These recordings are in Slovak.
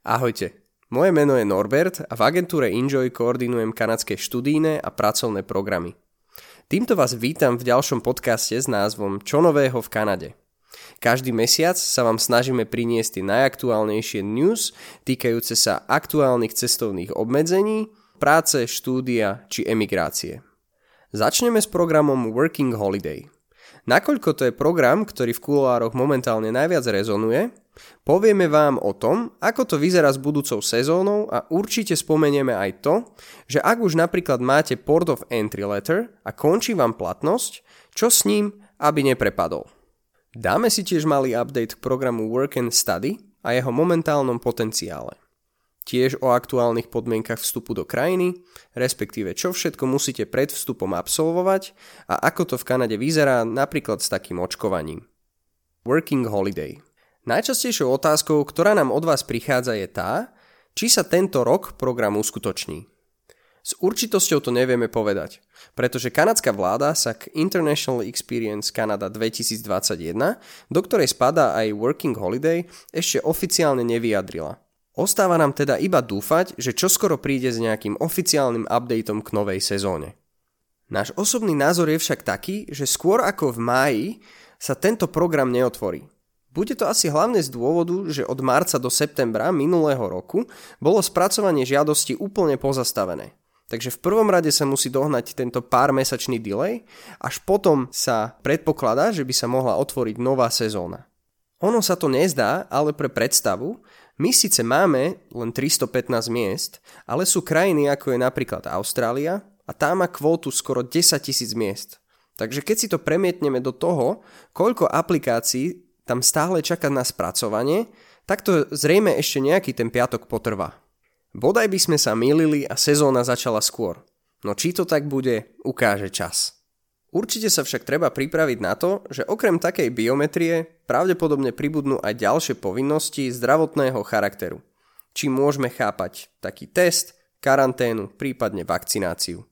Ahojte, moje meno je Norbert a v agentúre Enjoy koordinujem kanadské študijné a pracovné programy. Týmto vás vítam v ďalšom podcaste s názvom Čo nového v Kanade. Každý mesiac sa vám snažíme priniesť tie najaktuálnejšie news týkajúce sa aktuálnych cestovných obmedzení, práce, štúdia či emigrácie. Začneme s programom Working Holiday. Nakoľko to je program, ktorý v kuloároch momentálne najviac rezonuje, Povieme vám o tom, ako to vyzerá s budúcou sezónou a určite spomenieme aj to, že ak už napríklad máte Port of Entry Letter a končí vám platnosť, čo s ním, aby neprepadol. Dáme si tiež malý update k programu Work and Study a jeho momentálnom potenciále. Tiež o aktuálnych podmienkach vstupu do krajiny, respektíve čo všetko musíte pred vstupom absolvovať a ako to v Kanade vyzerá napríklad s takým očkovaním. Working Holiday – Najčastejšou otázkou, ktorá nám od vás prichádza je tá, či sa tento rok program uskutoční. S určitosťou to nevieme povedať, pretože kanadská vláda sa k International Experience Canada 2021, do ktorej spadá aj Working Holiday, ešte oficiálne nevyjadrila. Ostáva nám teda iba dúfať, že čoskoro príde s nejakým oficiálnym updateom k novej sezóne. Náš osobný názor je však taký, že skôr ako v máji sa tento program neotvorí. Bude to asi hlavne z dôvodu, že od marca do septembra minulého roku bolo spracovanie žiadosti úplne pozastavené. Takže v prvom rade sa musí dohnať tento pár mesačný delay, až potom sa predpokladá, že by sa mohla otvoriť nová sezóna. Ono sa to nezdá, ale pre predstavu, my síce máme len 315 miest, ale sú krajiny ako je napríklad Austrália a tá má kvótu skoro 10 tisíc miest. Takže keď si to premietneme do toho, koľko aplikácií tam stále čaká na spracovanie, tak to zrejme ešte nejaký ten piatok potrvá. Bodaj by sme sa milili a sezóna začala skôr. No či to tak bude, ukáže čas. Určite sa však treba pripraviť na to, že okrem takej biometrie pravdepodobne pribudnú aj ďalšie povinnosti zdravotného charakteru. Či môžeme chápať taký test, karanténu, prípadne vakcináciu.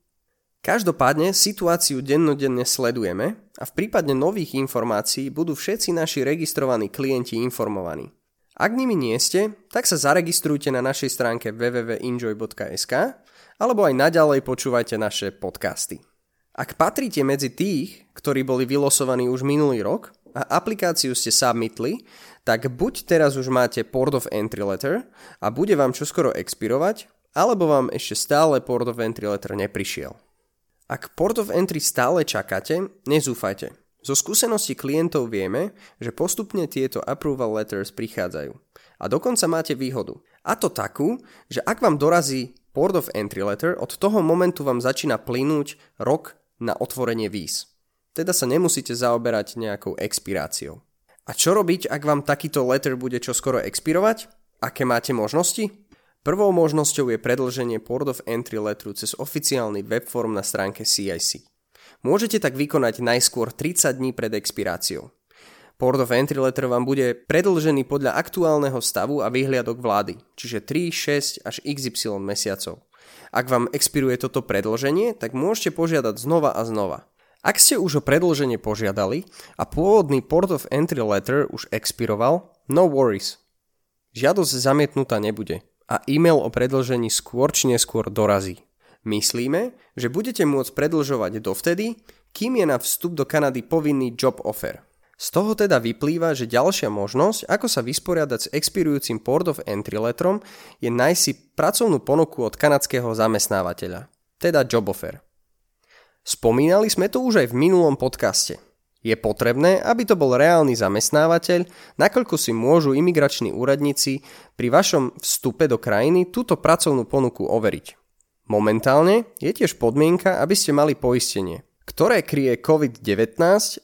Každopádne situáciu dennodenne sledujeme a v prípade nových informácií budú všetci naši registrovaní klienti informovaní. Ak nimi nie ste, tak sa zaregistrujte na našej stránke www.enjoy.sk alebo aj naďalej počúvajte naše podcasty. Ak patríte medzi tých, ktorí boli vylosovaní už minulý rok a aplikáciu ste submitli, tak buď teraz už máte Port of Entry Letter a bude vám čoskoro expirovať, alebo vám ešte stále Port of Entry Letter neprišiel. Ak Port of Entry stále čakáte, nezúfajte. Zo skúsenosti klientov vieme, že postupne tieto approval letters prichádzajú. A dokonca máte výhodu. A to takú, že ak vám dorazí Port of Entry letter, od toho momentu vám začína plynúť rok na otvorenie víz. Teda sa nemusíte zaoberať nejakou expiráciou. A čo robiť, ak vám takýto letter bude čoskoro expirovať? Aké máte možnosti? Prvou možnosťou je predlženie Port of Entry letteru cez oficiálny webform na stránke CIC. Môžete tak vykonať najskôr 30 dní pred expiráciou. Port of Entry letter vám bude predlžený podľa aktuálneho stavu a výhliadok vlády, čiže 3, 6 až XY mesiacov. Ak vám expiruje toto predlženie, tak môžete požiadať znova a znova. Ak ste už o predlženie požiadali a pôvodný Port of Entry letter už expiroval, no worries. Žiadosť zamietnutá nebude a e-mail o predlžení skôr či neskôr dorazí. Myslíme, že budete môcť predlžovať dovtedy, kým je na vstup do Kanady povinný job offer. Z toho teda vyplýva, že ďalšia možnosť, ako sa vysporiadať s expirujúcim Port of Entry letrom, je nájsť si pracovnú ponuku od kanadského zamestnávateľa, teda job offer. Spomínali sme to už aj v minulom podcaste – je potrebné, aby to bol reálny zamestnávateľ, nakoľko si môžu imigrační úradníci pri vašom vstupe do krajiny túto pracovnú ponuku overiť. Momentálne je tiež podmienka, aby ste mali poistenie, ktoré kryje COVID-19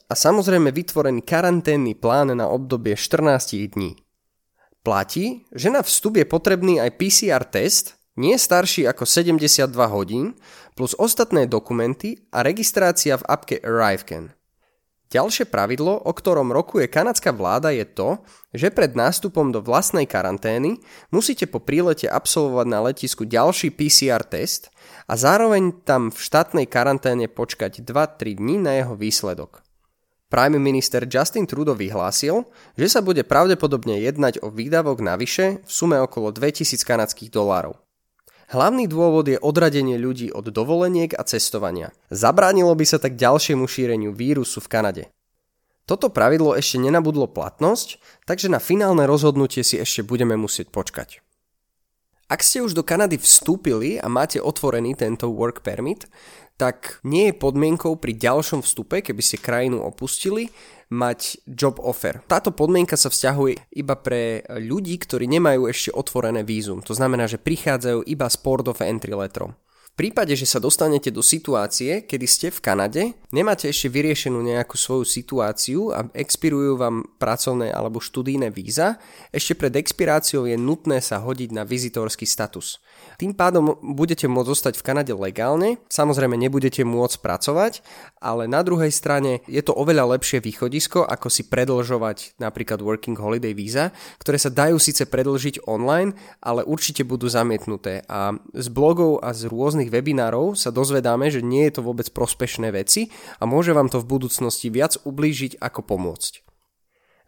a samozrejme vytvorený karanténny plán na obdobie 14 dní. Platí, že na vstup je potrebný aj PCR test, nie starší ako 72 hodín, plus ostatné dokumenty a registrácia v apke ArriveCan. Ďalšie pravidlo, o ktorom rokuje kanadská vláda je to, že pred nástupom do vlastnej karantény musíte po prílete absolvovať na letisku ďalší PCR test a zároveň tam v štátnej karanténe počkať 2-3 dní na jeho výsledok. Prime minister Justin Trudeau vyhlásil, že sa bude pravdepodobne jednať o výdavok navyše v sume okolo 2000 kanadských dolárov. Hlavný dôvod je odradenie ľudí od dovoleniek a cestovania. Zabránilo by sa tak ďalšiemu šíreniu vírusu v Kanade. Toto pravidlo ešte nenabudlo platnosť, takže na finálne rozhodnutie si ešte budeme musieť počkať. Ak ste už do Kanady vstúpili a máte otvorený tento work permit, tak nie je podmienkou pri ďalšom vstupe, keby ste krajinu opustili, mať job offer. Táto podmienka sa vzťahuje iba pre ľudí, ktorí nemajú ešte otvorené vízum. To znamená, že prichádzajú iba z port of entry letrom prípade, že sa dostanete do situácie, kedy ste v Kanade, nemáte ešte vyriešenú nejakú svoju situáciu a expirujú vám pracovné alebo študijné víza, ešte pred expiráciou je nutné sa hodiť na vizitorský status. Tým pádom budete môcť zostať v Kanade legálne, samozrejme nebudete môcť pracovať, ale na druhej strane je to oveľa lepšie východisko, ako si predlžovať napríklad Working Holiday víza, ktoré sa dajú síce predlžiť online, ale určite budú zamietnuté. A z blogov a z rôznych rôznych webinárov sa dozvedáme, že nie je to vôbec prospešné veci a môže vám to v budúcnosti viac ublížiť ako pomôcť.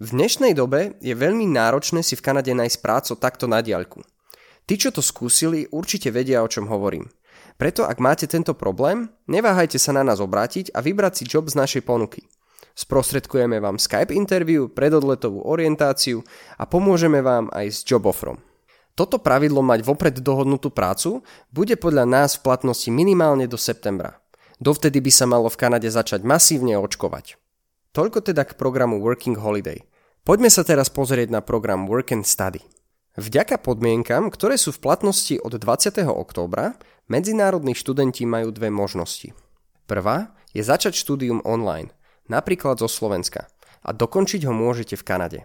V dnešnej dobe je veľmi náročné si v Kanade nájsť prácu takto na diaľku. Tí, čo to skúsili, určite vedia, o čom hovorím. Preto ak máte tento problém, neváhajte sa na nás obrátiť a vybrať si job z našej ponuky. Sprostredkujeme vám Skype interview, predodletovú orientáciu a pomôžeme vám aj s job offerom. Toto pravidlo mať vopred dohodnutú prácu bude podľa nás v platnosti minimálne do septembra. Dovtedy by sa malo v Kanade začať masívne očkovať. Toľko teda k programu Working Holiday. Poďme sa teraz pozrieť na program Work and Study. Vďaka podmienkam, ktoré sú v platnosti od 20. októbra, medzinárodní študenti majú dve možnosti. Prvá je začať štúdium online, napríklad zo Slovenska, a dokončiť ho môžete v Kanade.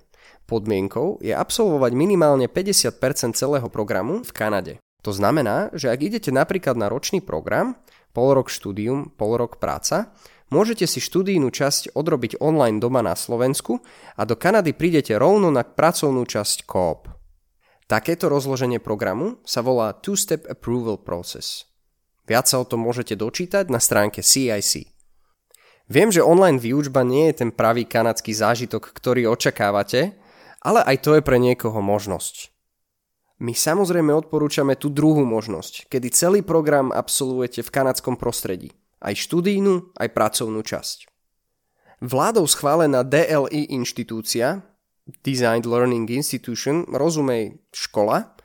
Podmienkou je absolvovať minimálne 50% celého programu v Kanade. To znamená, že ak idete napríklad na ročný program, pol rok štúdium, pol rok práca, môžete si študijnú časť odrobiť online doma na Slovensku a do Kanady prídete rovno na pracovnú časť Coop. Takéto rozloženie programu sa volá Two-Step Approval Process. Viac sa o tom môžete dočítať na stránke CIC. Viem, že online výučba nie je ten pravý kanadský zážitok, ktorý očakávate, ale aj to je pre niekoho možnosť. My samozrejme odporúčame tú druhú možnosť, kedy celý program absolvujete v kanadskom prostredí. Aj študijnú, aj pracovnú časť. Vládou schválená DLI inštitúcia, Designed Learning Institution, rozumej škola,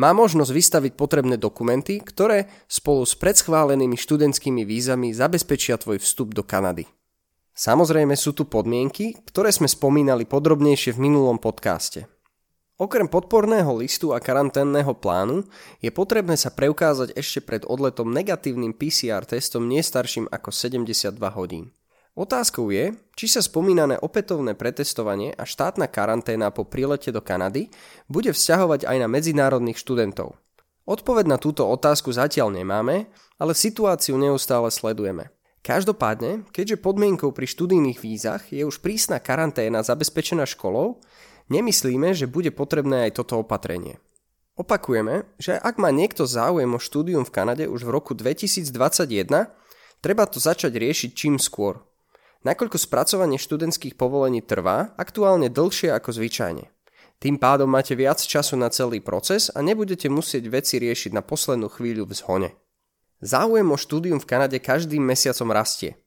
má možnosť vystaviť potrebné dokumenty, ktoré spolu s predschválenými študentskými vízami zabezpečia tvoj vstup do Kanady. Samozrejme sú tu podmienky, ktoré sme spomínali podrobnejšie v minulom podcaste. Okrem podporného listu a karanténneho plánu je potrebné sa preukázať ešte pred odletom negatívnym PCR testom nestarším ako 72 hodín. Otázkou je, či sa spomínané opätovné pretestovanie a štátna karanténa po prílete do Kanady bude vzťahovať aj na medzinárodných študentov. Odpoveď na túto otázku zatiaľ nemáme, ale situáciu neustále sledujeme. Každopádne, keďže podmienkou pri študijných vízach je už prísna karanténa zabezpečená školou, nemyslíme, že bude potrebné aj toto opatrenie. Opakujeme, že ak má niekto záujem o štúdium v Kanade už v roku 2021, treba to začať riešiť čím skôr. Nakoľko spracovanie študentských povolení trvá aktuálne dlhšie ako zvyčajne. Tým pádom máte viac času na celý proces a nebudete musieť veci riešiť na poslednú chvíľu v zhone. Záujem o štúdium v Kanade každým mesiacom rastie.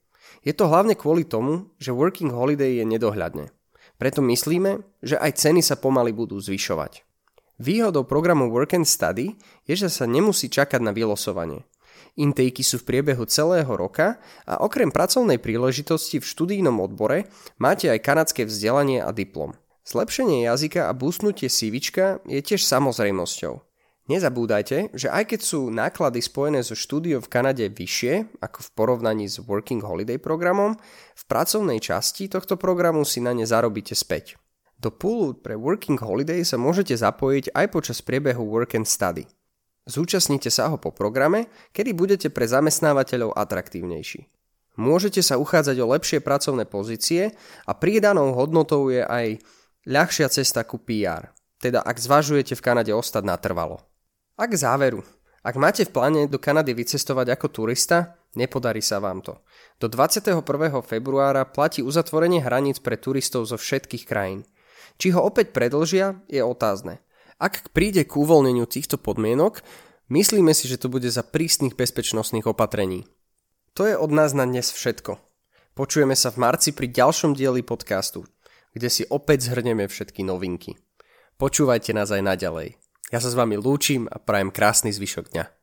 Je to hlavne kvôli tomu, že Working Holiday je nedohľadne. Preto myslíme, že aj ceny sa pomaly budú zvyšovať. Výhodou programu Work and Study je, že sa nemusí čakať na vylosovanie. Intejky sú v priebehu celého roka a okrem pracovnej príležitosti v študijnom odbore máte aj kanadské vzdelanie a diplom. Zlepšenie jazyka a boostnutie CVčka je tiež samozrejmosťou. Nezabúdajte, že aj keď sú náklady spojené so štúdiom v Kanade vyššie ako v porovnaní s Working Holiday programom, v pracovnej časti tohto programu si na ne zarobíte späť. Do poolu pre Working Holiday sa môžete zapojiť aj počas priebehu Work and Study. Zúčastnite sa ho po programe, kedy budete pre zamestnávateľov atraktívnejší. Môžete sa uchádzať o lepšie pracovné pozície a pridanou hodnotou je aj ľahšia cesta ku PR, teda ak zvažujete v Kanade ostať natrvalo. A k záveru. Ak máte v pláne do Kanady vycestovať ako turista, nepodarí sa vám to. Do 21. februára platí uzatvorenie hraníc pre turistov zo všetkých krajín. Či ho opäť predlžia, je otázne. Ak príde k uvoľneniu týchto podmienok, myslíme si, že to bude za prísnych bezpečnostných opatrení. To je od nás na dnes všetko. Počujeme sa v marci pri ďalšom dieli podcastu, kde si opäť zhrneme všetky novinky. Počúvajte nás aj naďalej. Ja sa s vami lúčim a prajem krásny zvyšok dňa.